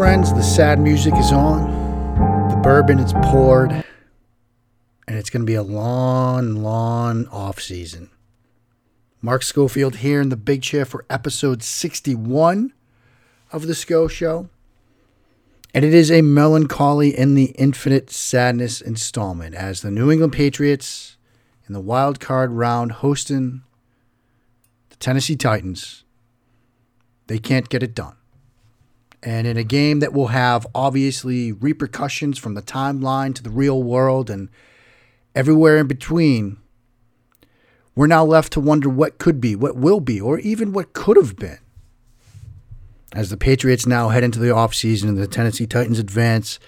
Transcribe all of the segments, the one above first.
Friends, the sad music is on. The bourbon is poured. And it's going to be a long, long off season. Mark Schofield here in the big chair for episode 61 of The Scho Show. And it is a melancholy in the infinite sadness installment as the New England Patriots in the wild card round hosting the Tennessee Titans. They can't get it done. And in a game that will have obviously repercussions from the timeline to the real world and everywhere in between, we're now left to wonder what could be, what will be, or even what could have been. As the Patriots now head into the offseason and the Tennessee Titans advance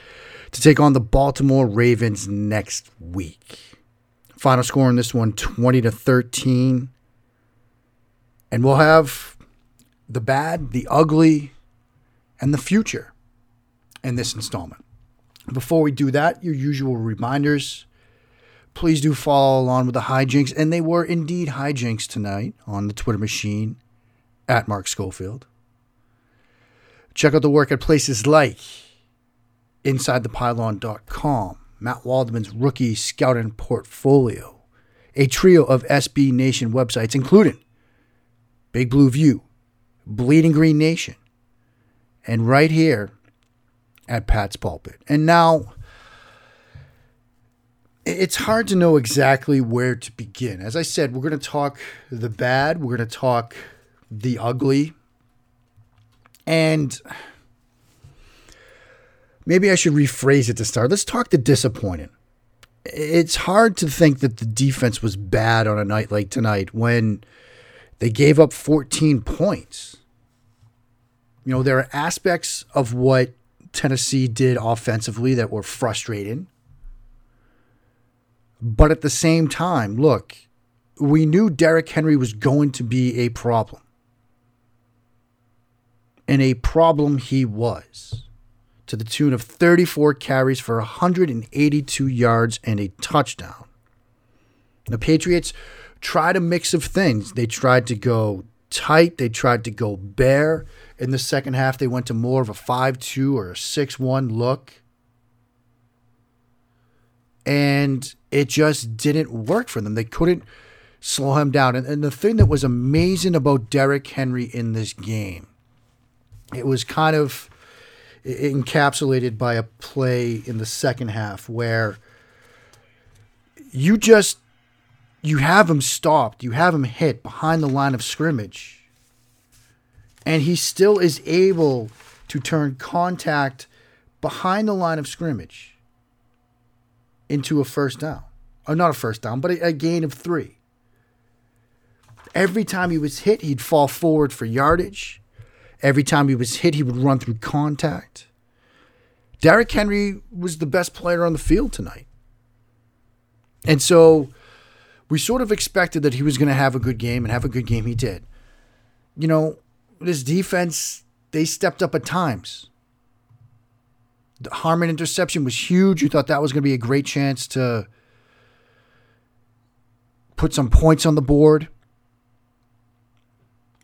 to take on the Baltimore Ravens next week. Final score in this one 20 to 13. And we'll have the bad, the ugly, and the future in this installment. Before we do that, your usual reminders. Please do follow along with the hijinks, and they were indeed hijinks tonight on the Twitter machine at Mark Schofield. Check out the work at places like InsideThePylon.com, Matt Waldman's rookie scouting portfolio, a trio of SB Nation websites, including Big Blue View, Bleeding Green Nation, and right here at Pat's Pulpit. And now it's hard to know exactly where to begin. As I said, we're going to talk the bad, we're going to talk the ugly, and maybe I should rephrase it to start. Let's talk the disappointing. It's hard to think that the defense was bad on a night like tonight when they gave up 14 points. You know, there are aspects of what Tennessee did offensively that were frustrating. But at the same time, look, we knew Derrick Henry was going to be a problem. And a problem he was, to the tune of 34 carries for 182 yards and a touchdown. The Patriots tried a mix of things. They tried to go tight, they tried to go bare. In the second half, they went to more of a 5 2 or a 6 1 look. And it just didn't work for them. They couldn't slow him down. And, and the thing that was amazing about Derrick Henry in this game, it was kind of encapsulated by a play in the second half where you just you have him stopped, you have him hit behind the line of scrimmage, and he still is able to turn contact behind the line of scrimmage into a first down. Or not a first down, but a, a gain of three. Every time he was hit, he'd fall forward for yardage. Every time he was hit, he would run through contact. Derrick Henry was the best player on the field tonight. And so we sort of expected that he was going to have a good game and have a good game. He did. You know, this defense, they stepped up at times. The Harmon interception was huge. You thought that was going to be a great chance to put some points on the board.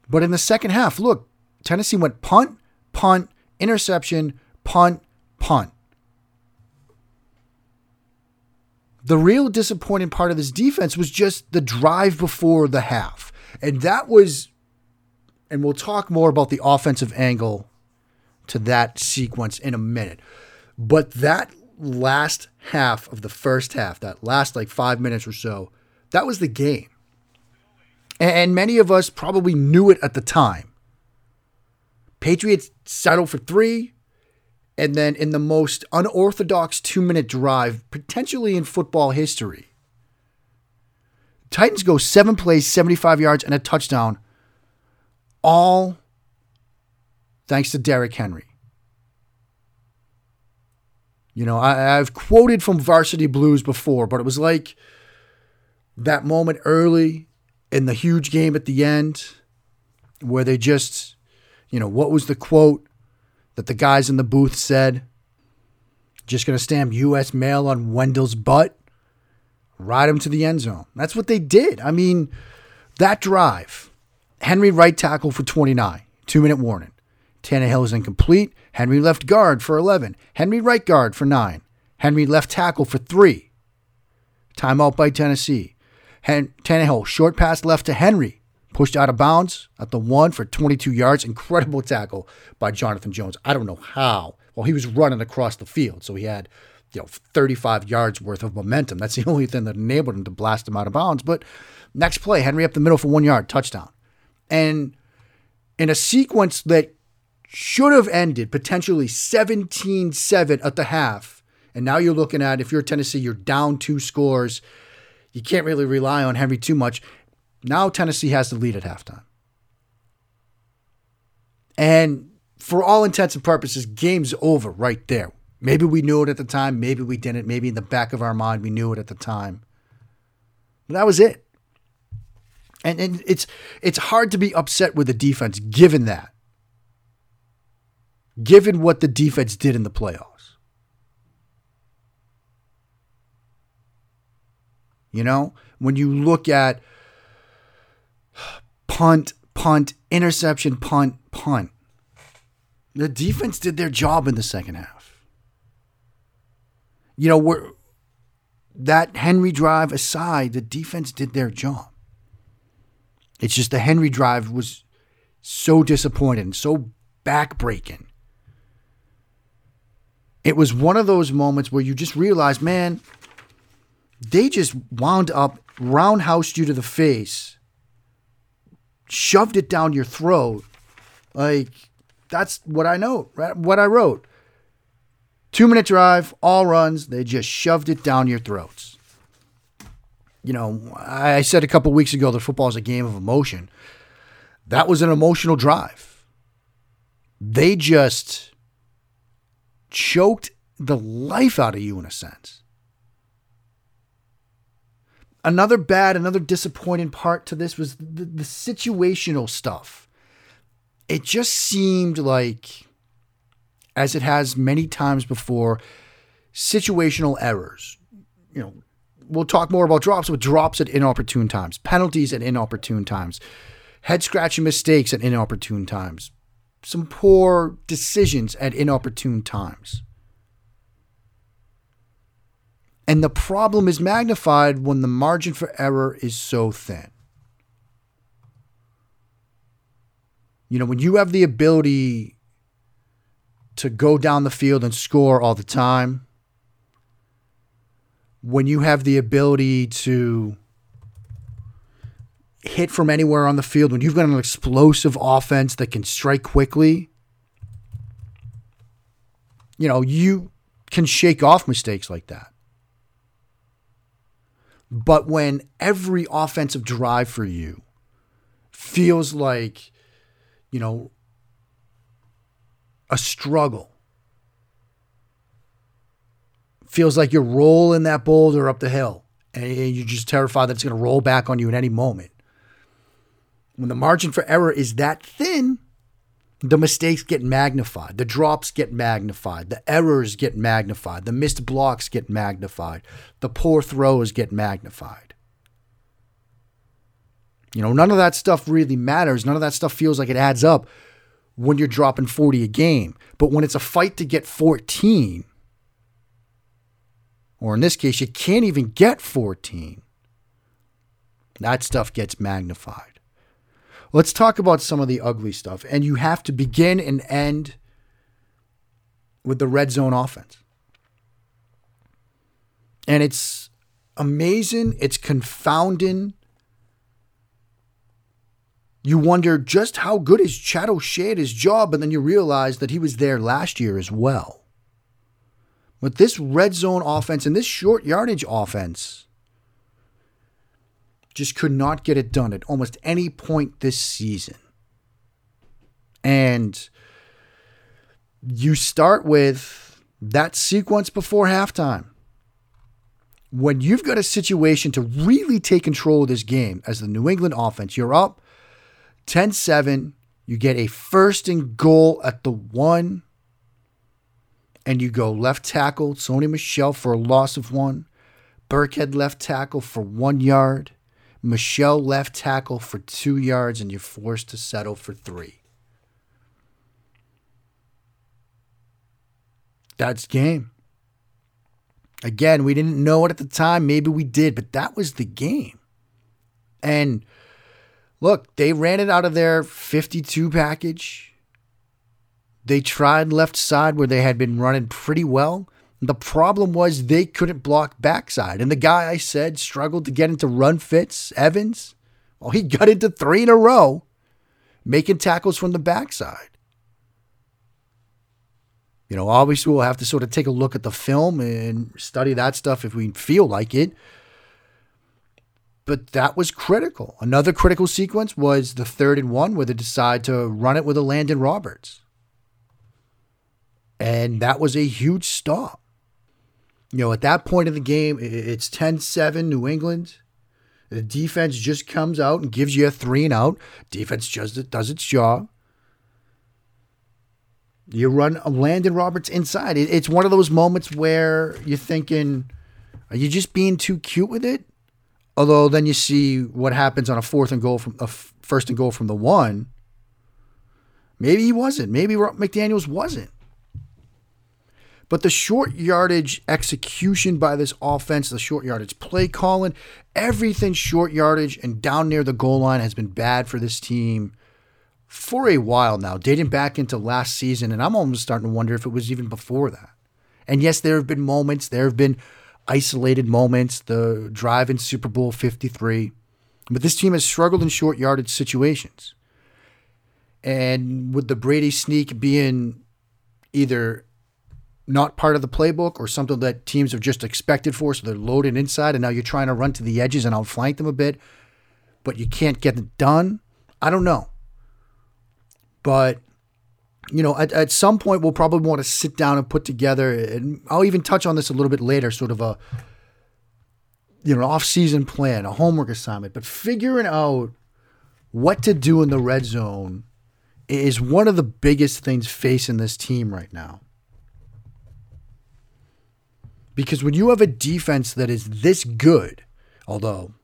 But in the second half, look, Tennessee went punt, punt, interception, punt, punt. The real disappointing part of this defense was just the drive before the half. And that was, and we'll talk more about the offensive angle to that sequence in a minute. But that last half of the first half, that last like five minutes or so, that was the game. And many of us probably knew it at the time. Patriots settled for three, and then in the most unorthodox two minute drive, potentially in football history, Titans go seven plays, 75 yards, and a touchdown, all thanks to Derrick Henry. You know, I, I've quoted from Varsity Blues before, but it was like that moment early in the huge game at the end where they just, you know, what was the quote that the guys in the booth said? Just going to stamp U.S. mail on Wendell's butt, ride him to the end zone. That's what they did. I mean, that drive, Henry right tackle for 29, two minute warning. Tannehill is incomplete. Henry left guard for 11. Henry right guard for 9. Henry left tackle for 3. Timeout by Tennessee. Hen- Tannehill short pass left to Henry. Pushed out of bounds at the 1 for 22 yards. Incredible tackle by Jonathan Jones. I don't know how. Well, he was running across the field, so he had you know 35 yards worth of momentum. That's the only thing that enabled him to blast him out of bounds. But next play, Henry up the middle for one yard, touchdown. And in a sequence that should have ended potentially 17 7 at the half. And now you're looking at if you're Tennessee, you're down two scores. You can't really rely on Henry too much. Now Tennessee has the lead at halftime. And for all intents and purposes, game's over right there. Maybe we knew it at the time, maybe we didn't. Maybe in the back of our mind we knew it at the time. But that was it. And, and it's it's hard to be upset with the defense given that given what the defense did in the playoffs. You know, when you look at punt, punt, interception, punt, punt, the defense did their job in the second half. You know, we're, that Henry drive aside, the defense did their job. It's just the Henry drive was so disappointing, so backbreaking it was one of those moments where you just realize, man, they just wound up roundhouse you to the face, shoved it down your throat. Like, that's what I know, right? What I wrote. Two minute drive, all runs, they just shoved it down your throats. You know, I said a couple weeks ago that football is a game of emotion. That was an emotional drive. They just choked the life out of you in a sense. Another bad, another disappointing part to this was the, the situational stuff. It just seemed like, as it has many times before, situational errors. You know, we'll talk more about drops, but drops at inopportune times, penalties at inopportune times, head scratching mistakes at inopportune times, some poor decisions at inopportune times. And the problem is magnified when the margin for error is so thin. You know, when you have the ability to go down the field and score all the time, when you have the ability to hit from anywhere on the field, when you've got an explosive offense that can strike quickly, you know, you can shake off mistakes like that. But when every offensive drive for you feels like, you know, a struggle, feels like you're rolling that boulder up the hill and you're just terrified that it's going to roll back on you at any moment when the margin for error is that thin, the mistakes get magnified, the drops get magnified, the errors get magnified, the missed blocks get magnified, the poor throws get magnified. You know, none of that stuff really matters. None of that stuff feels like it adds up when you're dropping 40 a game. But when it's a fight to get 14, or in this case, you can't even get 14, that stuff gets magnified. Let's talk about some of the ugly stuff. And you have to begin and end with the red zone offense. And it's amazing, it's confounding. You wonder just how good is Chad O'Shea at his job, and then you realize that he was there last year as well. But this red zone offense and this short yardage offense just could not get it done at almost any point this season. And you start with that sequence before halftime. When you've got a situation to really take control of this game as the New England offense, you're up 10 7. You get a first and goal at the one, and you go left tackle, Sony Michel for a loss of one, Burkhead left tackle for one yard, Michel left tackle for two yards, and you're forced to settle for three. That's game. Again, we didn't know it at the time. Maybe we did, but that was the game. And look, they ran it out of their 52 package. They tried left side where they had been running pretty well. The problem was they couldn't block backside. And the guy I said struggled to get into run fits, Evans, well, he got into three in a row, making tackles from the backside. You know, obviously we'll have to sort of take a look at the film and study that stuff if we feel like it. But that was critical. Another critical sequence was the third and one where they decide to run it with Elandon Roberts. And that was a huge stop. You know, at that point in the game, it's 10 7 New England. The defense just comes out and gives you a three and out. Defense just does its job. You run Elandon Roberts inside. It's one of those moments where you're thinking, are you just being too cute with it? Although then you see what happens on a fourth and goal from a first and goal from the one. Maybe he wasn't. Maybe McDaniels wasn't. But the short yardage execution by this offense, the short yardage play calling, everything short yardage and down near the goal line has been bad for this team for a while now, dating back into last season. And I'm almost starting to wonder if it was even before that. And yes, there have been moments, there have been isolated moments, the drive in Super Bowl 53. But this team has struggled in short yardage situations. And with the Brady sneak being either not part of the playbook or something that teams have just expected for, so they're loaded inside and now you're trying to run to the edges and outflank them a bit, but you can't get it done? I don't know. But you know, at, at some point we'll probably want to sit down and put together, and I'll even touch on this a little bit later, sort of a you know, off-season plan, a homework assignment. But figuring out what to do in the red zone is one of the biggest things facing this team right now. Because when you have a defense that is this good, although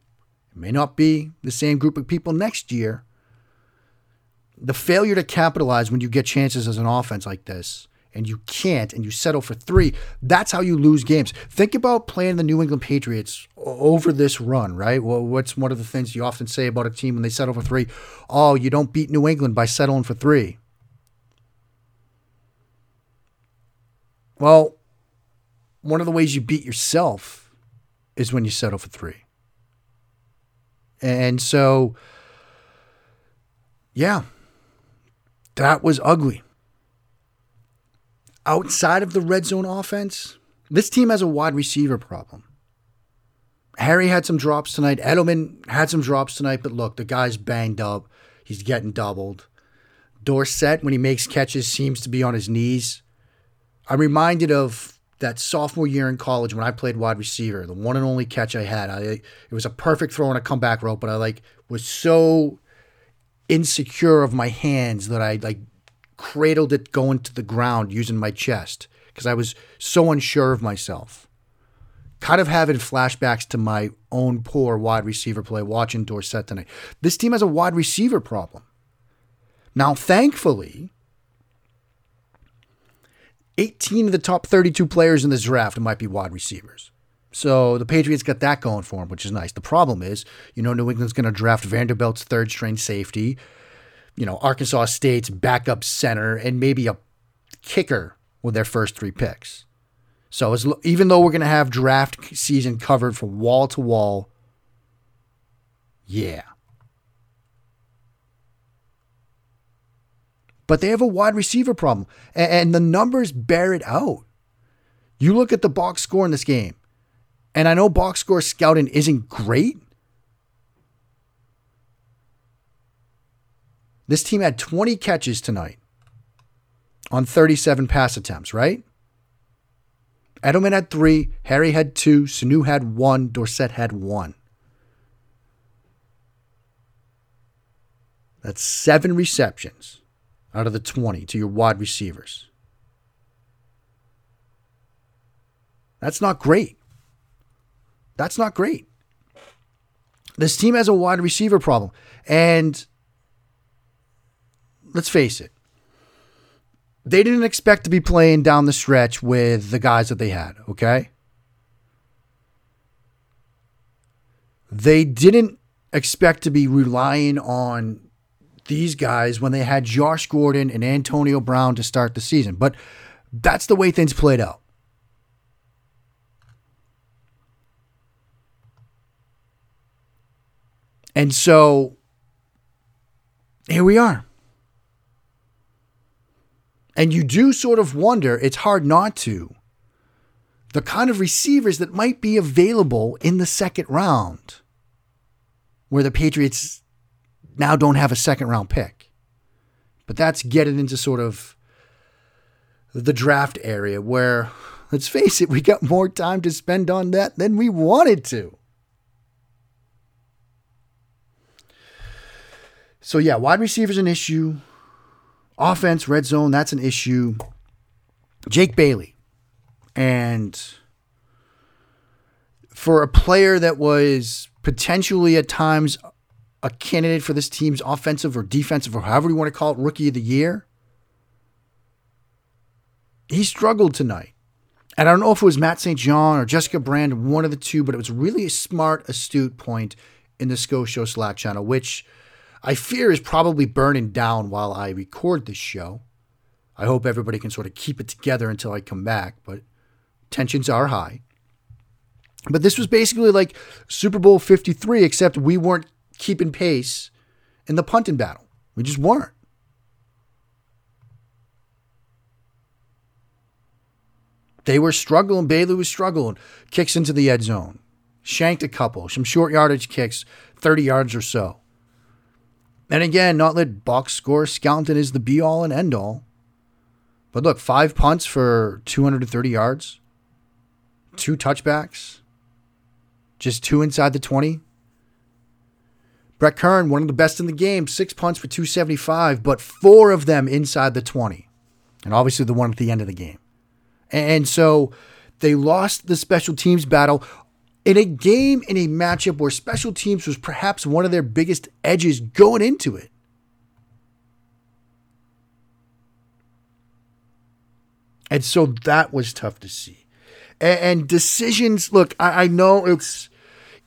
it may not be the same group of people next year, the failure to capitalize when you get chances as an offense like this and you can't and you settle for three, that's how you lose games. Think about playing the New England Patriots over this run, right? Well, what's one of the things you often say about a team when they settle for three? Oh, you don't beat New England by settling for three. Well, one of the ways you beat yourself is when you settle for three. And so, yeah, that was ugly. Outside of the red zone offense, this team has a wide receiver problem. Harry had some drops tonight. Edelman had some drops tonight, but look, the guy's banged up. He's getting doubled. Dorsett, when he makes catches, seems to be on his knees. I'm reminded of that sophomore year in college when I played wide receiver, the one and only catch I had. I, it was a perfect throw on a comeback rope, but I like was so insecure of my hands that I like cradled it going to the ground using my chest because I was so unsure of myself. Kind of having flashbacks to my own poor wide receiver play watching Dorsett tonight. This team has a wide receiver problem. Now, thankfully, 18 of the top 32 players in this draft might be wide receivers. So the Patriots got that going for them, which is nice. The problem is, you know, New England's going to draft Vanderbilt's third string safety, you know, Arkansas State's backup center, and maybe a kicker with their first three picks. So as, even though we're going to have draft season covered from wall to wall, yeah. But they have a wide receiver problem, and the numbers bear it out. You look at the box score in this game. And I know box score scouting isn't great. This team had 20 catches tonight on 37 pass attempts, right? Edelman had three, Harry had two, Sanu had one, Dorsett had one. That's seven receptions out of the 20 to your wide receivers. That's not great. That's not great. This team has a wide receiver problem. And let's face it, they didn't expect to be playing down the stretch with the guys that they had, okay? They didn't expect to be relying on these guys when they had Josh Gordon and Antonio Brown to start the season. But that's the way things played out. And so here we are. And you do sort of wonder, it's hard not to, the kind of receivers that might be available in the second round, where the Patriots now don't have a second round pick. But that's getting into sort of the draft area where, let's face it, we got more time to spend on that than we wanted to. So yeah, wide receiver's an issue. Offense, red zone, that's an issue. Jake Bailey. And for a player that was potentially at times a candidate for this team's offensive or defensive or however you want to call it, rookie of the year, he struggled tonight. And I don't know if it was Matt St. John or Jessica Brand, one of the two, but it was really a smart, astute point in the Scho Show Slack channel, which – I fear is probably burning down while I record this show. I hope everybody can sort of keep it together until I come back, but tensions are high. But this was basically like Super Bowl 53, except we weren't keeping pace in the punting battle. We just weren't. They were struggling. Bailey was struggling. Kicks into the end zone. Shanked a couple. Some short yardage kicks, 30 yards or so. And again, not let box score Skellington is the be all and end all. But look, five punts for 230 yards, two touchbacks, just two inside the 20. Brett Kern, one of the best in the game, six punts for 275, but four of them inside the 20. And obviously the one at the end of the game. And so they lost the special teams battle in a game, in a matchup where special teams was perhaps one of their biggest edges going into it. And so that was tough to see. And, decisions, look, I, know it's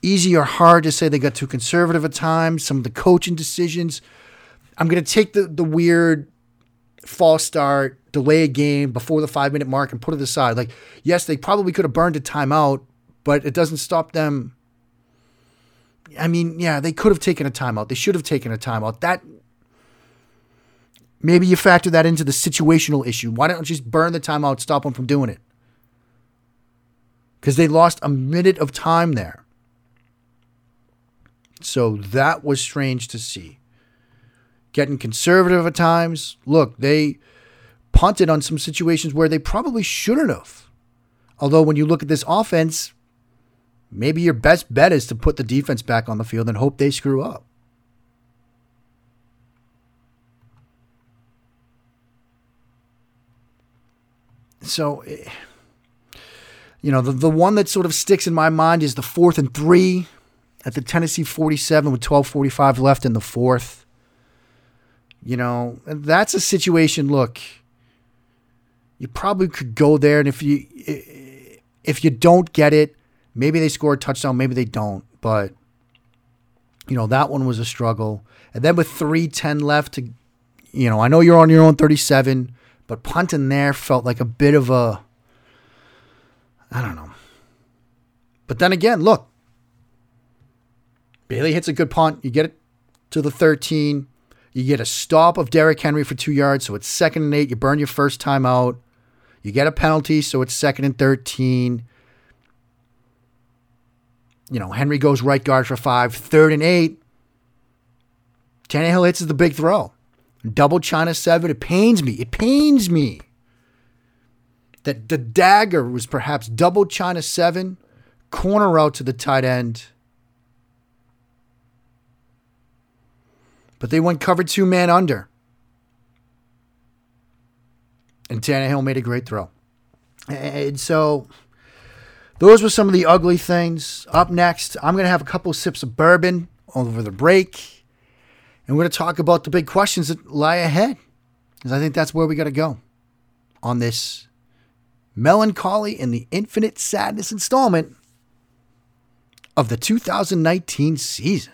easy or hard to say they got too conservative at times, some of the coaching decisions. I'm going to take the, the weird false start, delay a game before the five minute mark and put it aside. Like, yes, they probably could have burned a timeout but it doesn't stop them. I mean, yeah, they could have taken a timeout. They should have taken a timeout. That maybe you factor that into the situational issue. Why don't you just burn the timeout, stop them from doing it? Because they lost a minute of time there. So that was strange to see. Getting conservative at times. Look, they punted on some situations where they probably shouldn't have. Although when you look at this offense, maybe your best bet is to put the defense back on the field and hope they screw up. So, eh, you know, the, the one that sort of sticks in my mind is the fourth and three at the Tennessee 47 with 12.45 left in the fourth. You know, that's a situation, look, you probably could go there. And if you, if you don't get it, Maybe they score a touchdown, maybe they don't. But, you know, that one was a struggle. And then with 310 left to, you know, I know you're on your own 37, but punting there felt like a bit of a, I don't know. But then again, look, Bailey hits a good punt. You get it to the 13. You get a stop of Derrick Henry for two yards, so it's second and eight. You burn your first time out. You get a penalty, so it's second and 13. You know, Henry goes right guard for five. Third and eight. Tannehill hits the big throw. Double China seven. It pains me. It pains me that the dagger was perhaps double China seven, corner out to the tight end. But they went cover two man under. And Tannehill made a great throw. And so those were some of the ugly things. Up next, I'm going to have a couple of sips of bourbon over the break. And we're going to talk about the big questions that lie ahead. Because I think that's where we got to go on this melancholy and the infinite sadness installment of the 2019 season.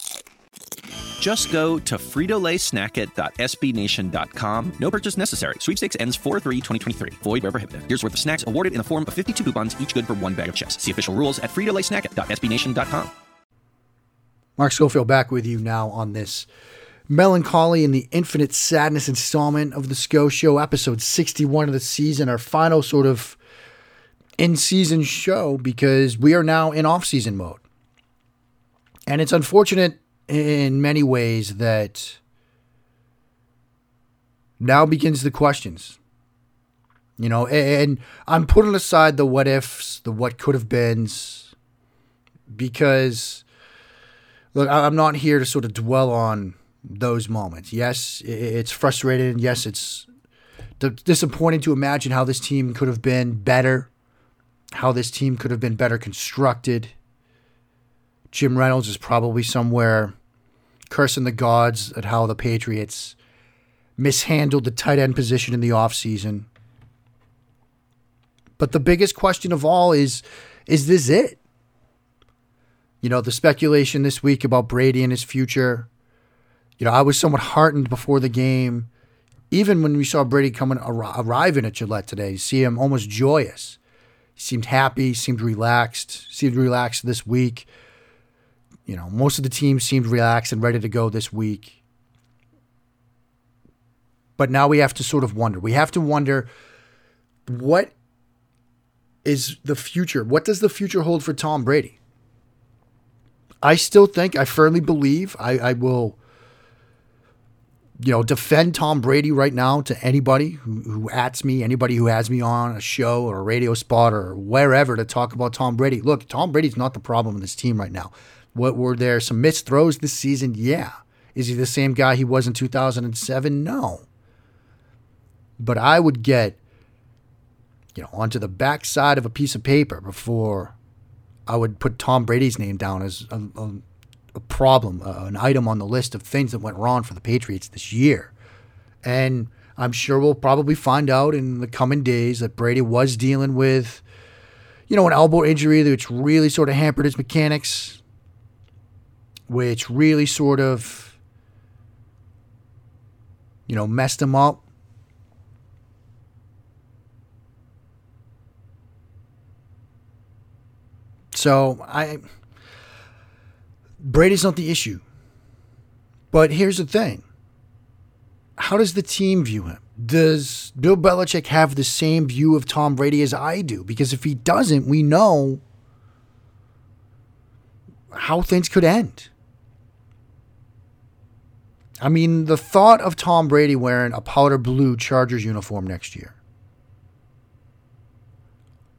Just go to fritolaysnackit.sbnation.com. No purchase necessary. Sweepstakes ends 4-3-2023. Void where prohibited. Here's worth of snacks awarded in the form of 52 coupons, each good for one bag of chips. See official rules at fritolaysnackit.sbnation.com. Mark Schofield back with you now on this melancholy and the infinite sadness installment of the Scho Show, episode 61 of the season, our final sort of in season show because we are now in off season mode. And it's unfortunate in many ways that now begins the questions. You know, and I'm putting aside the what ifs, the what could have beens, because look, I'm not here to sort of dwell on those moments. Yes, it's frustrating. Yes, it's disappointing to imagine how this team could have been better, how this team could have been better constructed. Jim Reynolds is probably somewhere cursing the gods at how the Patriots mishandled the tight end position in the offseason. But the biggest question of all is is this it? You know, the speculation this week about Brady and his future. You know, I was somewhat heartened before the game, even when we saw Brady coming arriving at Gillette today. See him almost joyous. He seemed happy, seemed relaxed, seemed relaxed this week. You know, most of the team seemed relaxed and ready to go this week. But now we have to sort of wonder. We have to wonder what is the future? What does the future hold for Tom Brady? I still think, I firmly believe, I, I will, you know, defend Tom Brady right now to anybody who, who ats me, anybody who has me on a show or a radio spot or wherever to talk about Tom Brady. Look, Tom Brady's not the problem in this team right now. What were there some missed throws this season? Yeah. Is he the same guy he was in 2007? No. But I would get, you know, onto the back side of a piece of paper before I would put Tom Brady's name down as a, a, a problem, an item on the list of things that went wrong for the Patriots this year. And I'm sure we'll probably find out in the coming days that Brady was dealing with, you know, an elbow injury which really sort of hampered his mechanics which really sort of, you know, messed him up. So I Brady's not the issue. But here's the thing how does the team view him? Does Bill Belichick have the same view of Tom Brady as I do? Because if he doesn't, we know how things could end. I mean, the thought of Tom Brady wearing a powder blue Chargers uniform next year,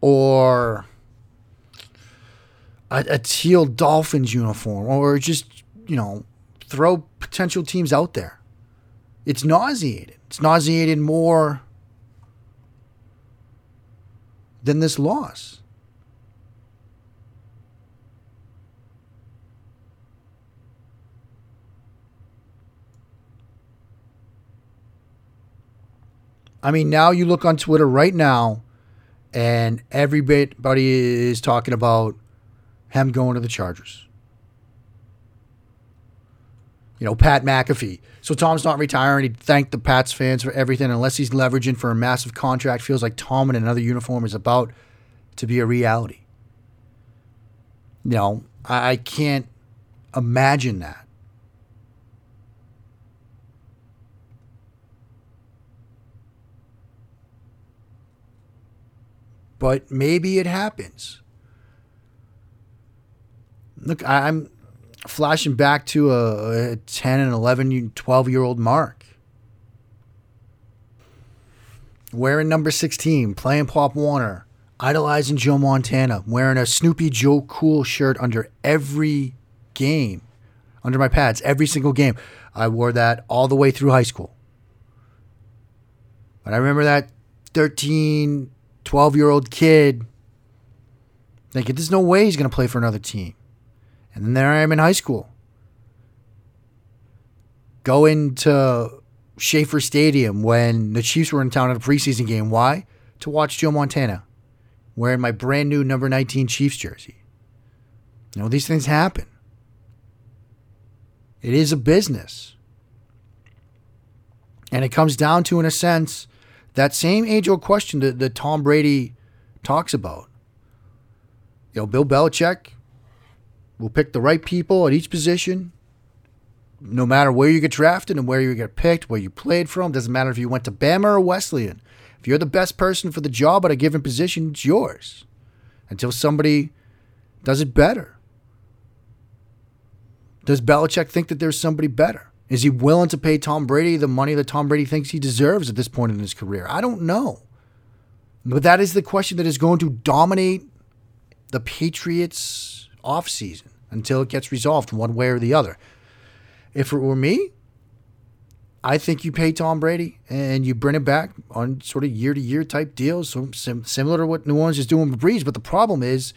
or a, a teal Dolphins uniform, or just, you know, throw potential teams out there. It's nauseating. It's nauseating more than this loss. I mean, now you look on Twitter right now, and everybody is talking about him going to the Chargers. You know, Pat McAfee. So Tom's not retiring. He thanked the Pats fans for everything, unless he's leveraging for a massive contract. Feels like Tom in another uniform is about to be a reality. You know, I, I can't imagine that. But maybe it happens. Look, I'm flashing back to a, a 10 and 11, 12 year old Mark. Wearing number 16, playing Pop Warner, idolizing Joe Montana, wearing a Snoopy Joe Cool shirt under every game, under my pads, every single game. I wore that all the way through high school. But I remember that 13, 12 year old kid thinking, there's no way he's going to play for another team. And then there I am in high school. Going to Schaefer Stadium when the Chiefs were in town at a preseason game. Why? To watch Joe Montana wearing my brand new number 19 Chiefs jersey. You know, these things happen. It is a business. And it comes down to, in a sense, that same age old question that, that Tom Brady talks about. You know, Bill Belichick will pick the right people at each position, no matter where you get drafted and where you get picked, where you played from. Doesn't matter if you went to Bama or Wesleyan. If you're the best person for the job at a given position, it's yours until somebody does it better. Does Belichick think that there's somebody better? Is he willing to pay Tom Brady the money that Tom Brady thinks he deserves at this point in his career? I don't know. But that is the question that is going to dominate the Patriots offseason until it gets resolved one way or the other. If it were me, I think you pay Tom Brady and you bring him back on sort of year to year type deals, so sim- similar to what New Orleans is doing with Brees. But the problem is,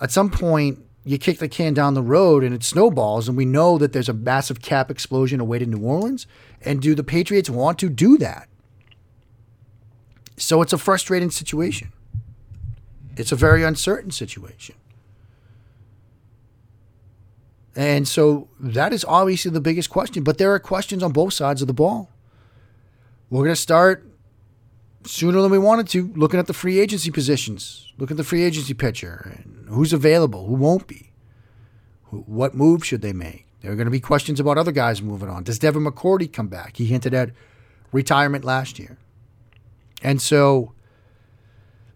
at some point, you kick the can down the road and it snowballs, and we know that there's a massive cap explosion awaiting New Orleans. And do the Patriots want to do that? So it's a frustrating situation. It's a very uncertain situation. And so that is obviously the biggest question. But there are questions on both sides of the ball. We're going to start sooner than we wanted to, looking at the free agency positions, look at the free agency picture, and who's available, who won't be, who, what move should they make. There are going to be questions about other guys moving on. Does Devin McCourty come back? He hinted at retirement last year. And so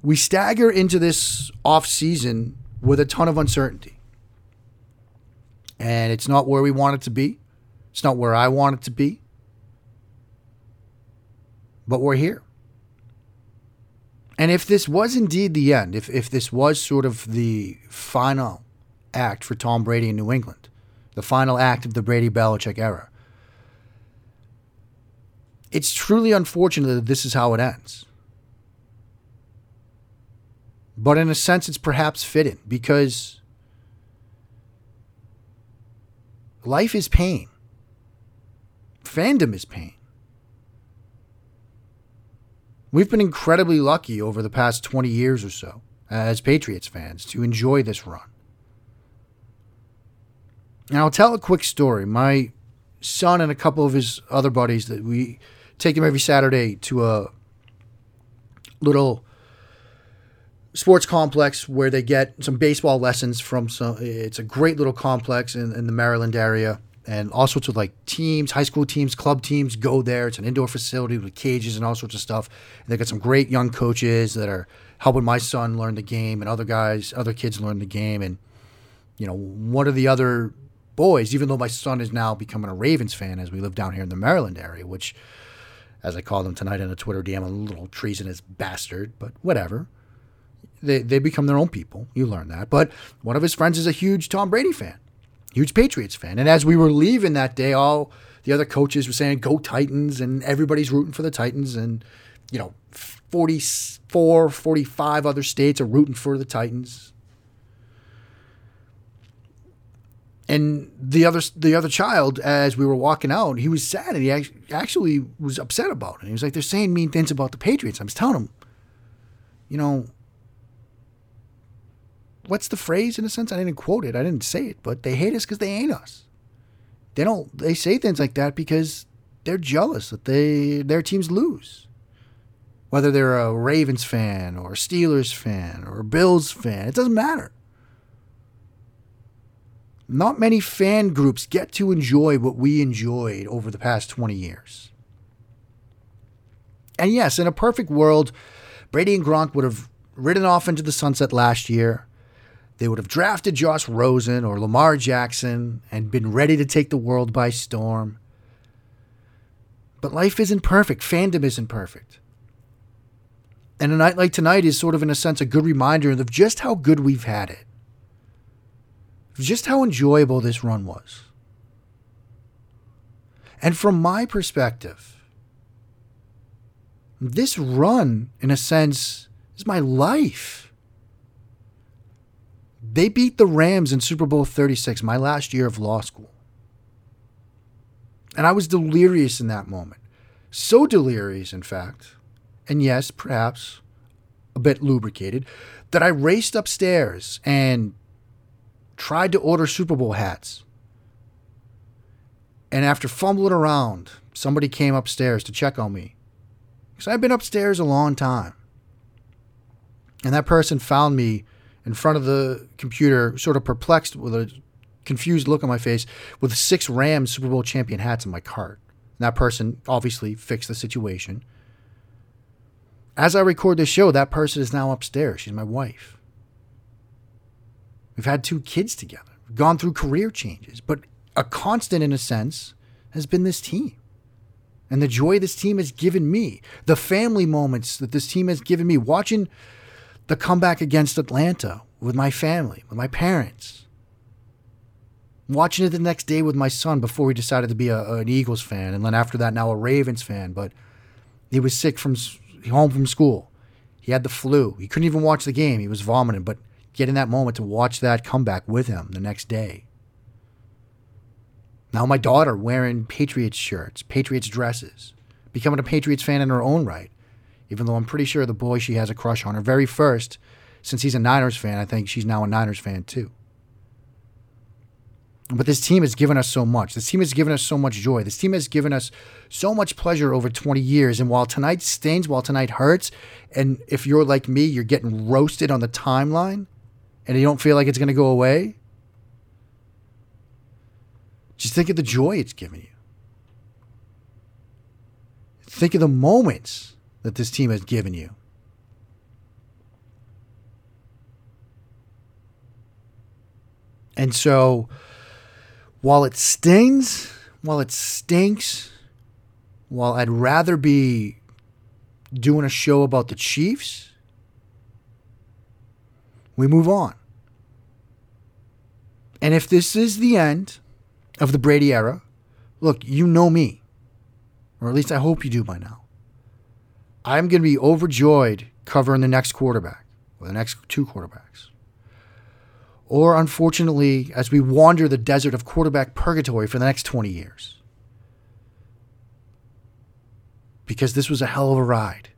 we stagger into this off season with a ton of uncertainty. And it's not where we want it to be. It's not where I want it to be. But we're here. And if this was indeed the end, if, if this was sort of the final act for Tom Brady in New England, the final act of the Brady Belichick era, it's truly unfortunate that this is how it ends. But in a sense, it's perhaps fitting because life is pain, fandom is pain. We've been incredibly lucky over the past 20 years or so as Patriots fans to enjoy this run. And I'll tell a quick story. My son and a couple of his other buddies that we take him every Saturday to a little sports complex where they get some baseball lessons from some. It's a great little complex in, in the Maryland area, and all sorts of like teams, high school teams, club teams go there. It's an indoor facility with cages and all sorts of stuff. And they got some great young coaches that are helping my son learn the game, and other guys, other kids learn the game. And you know, one of the other boys, even though my son is now becoming a Ravens fan as we live down here in the Maryland area, which, as I called him tonight in a Twitter DM, a little treasonous bastard, but whatever they, they become their own people. You learn that. But one of his friends is a huge Tom Brady fan, huge Patriots fan. And as we were leaving that day, all the other coaches were saying, go Titans, and everybody's rooting for the Titans. And, you know, 44, 45 other states are rooting for the Titans. And the other the other child, as we were walking out, he was sad and he actually was upset about it. He was like, "They're saying mean things about the Patriots." I was telling him, you know, what's the phrase in a sense? I didn't quote it. I didn't say it, but they hate us because they ain't us. They don't. They say things like that because they're jealous that they their teams lose. Whether they're a Ravens fan or a Steelers fan or a Bills fan, it doesn't matter. Not many fan groups get to enjoy what we enjoyed over the past 20 years. And yes, in a perfect world, Brady and Gronk would have ridden off into the sunset last year they would have drafted Josh Rosen or Lamar Jackson and been ready to take the world by storm. But life isn't perfect. Fandom isn't perfect. And a night like tonight is sort of, in a sense, a good reminder of just how good we've had it, just how enjoyable this run was. And from my perspective, this run, in a sense, is my life. They beat the Rams in Super Bowl 36, my last year of law school. And I was delirious in that moment. So delirious, in fact, and yes, perhaps a bit lubricated, that I raced upstairs and tried to order Super Bowl hats. And after fumbling around, somebody came upstairs to check on me. Because I've been upstairs a long time. And that person found me in front of the computer, sort of perplexed with a confused look on my face, with six Rams Super Bowl champion hats in my cart. And that person obviously fixed the situation. As I record this show, that person is now upstairs. She's my wife. We've had two kids together, We've gone through career changes, but a constant, in a sense, has been this team. And the joy this team has given me, the family moments that this team has given me, watching the comeback against Atlanta with my family, with my parents. Watching it the next day with my son before he decided to be a, an Eagles fan, and then after that, now a Ravens fan. But he was sick from home from school. He had the flu. He couldn't even watch the game. He was vomiting. But getting that moment to watch that comeback with him the next day. Now my daughter wearing Patriots shirts, Patriots dresses, becoming a Patriots fan in her own right even though I'm pretty sure the boy she has a crush on her very first, since he's a Niners fan, I think she's now a Niners fan too. But this team has given us so much. This team has given us so much joy. This team has given us so much pleasure over 20 years. And while tonight stings, while tonight hurts, and if you're like me, you're getting roasted on the timeline and you don't feel like it's going to go away, just think of the joy it's given you. Think of the moments that this team has given you. And so, while it stings, while it stinks, while I'd rather be doing a show about the Chiefs, we move on. And if this is the end of the Brady era, look, you know me, or at least I hope you do by now. I'm going to be overjoyed covering the next quarterback or the next two quarterbacks. Or unfortunately, as we wander the desert of quarterback purgatory for the next 20 years. Because this was a hell of a ride.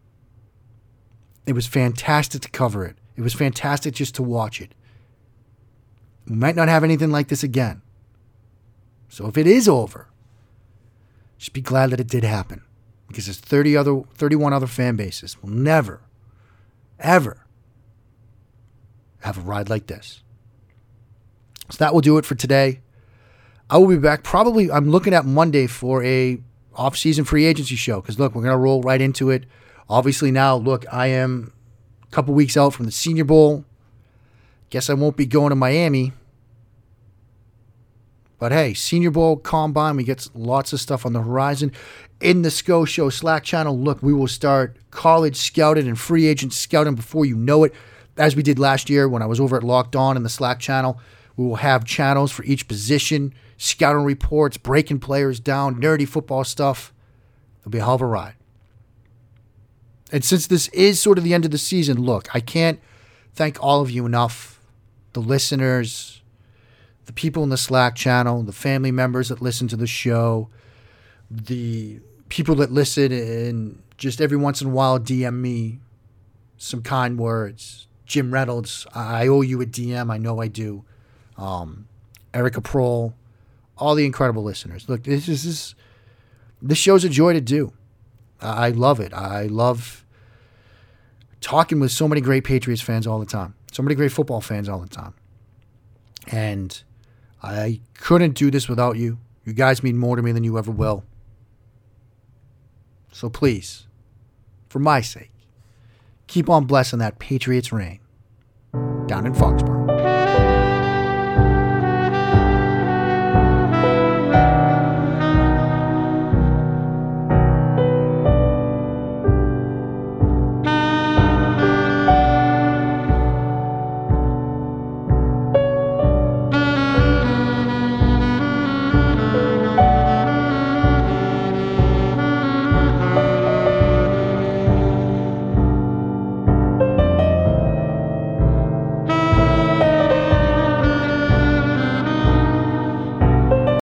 It was fantastic to cover it. It was fantastic just to watch it. We might not have anything like this again. So if it is over, just be glad that it did happen because there's 30 other 31 other fan bases will never ever have a ride like this. So that will do it for today. I will be back probably I'm looking at Monday for a off-season free agency show cuz look, we're going to roll right into it. Obviously now, look, I am a couple weeks out from the Senior Bowl. Guess I won't be going to Miami. But hey, Senior Bowl Combine, we get lots of stuff on the horizon. In the Scho Show Slack channel, look, we will start college scouting and free agent scouting before you know it, as we did last year when I was over at Locked On in the Slack channel. We will have channels for each position, scouting reports, breaking players down, nerdy football stuff. It'll be a hell of a ride. And since this is sort of the end of the season, look, I can't thank all of you enough the listeners, the people in the Slack channel, the family members that listen to the show, the people that listen and just every once in a while DM me some kind words. Jim Reynolds, I owe you a DM. I know I do. Um, Erica Prohl, all the incredible listeners. Look, this is this, this show's a joy to do. I love it. I love talking with so many great Patriots fans all the time, so many great football fans all the time. And I couldn't do this without you. You guys mean more to me than you ever will. So please, for my sake, keep on blessing that Patriots reign down in Foxborough.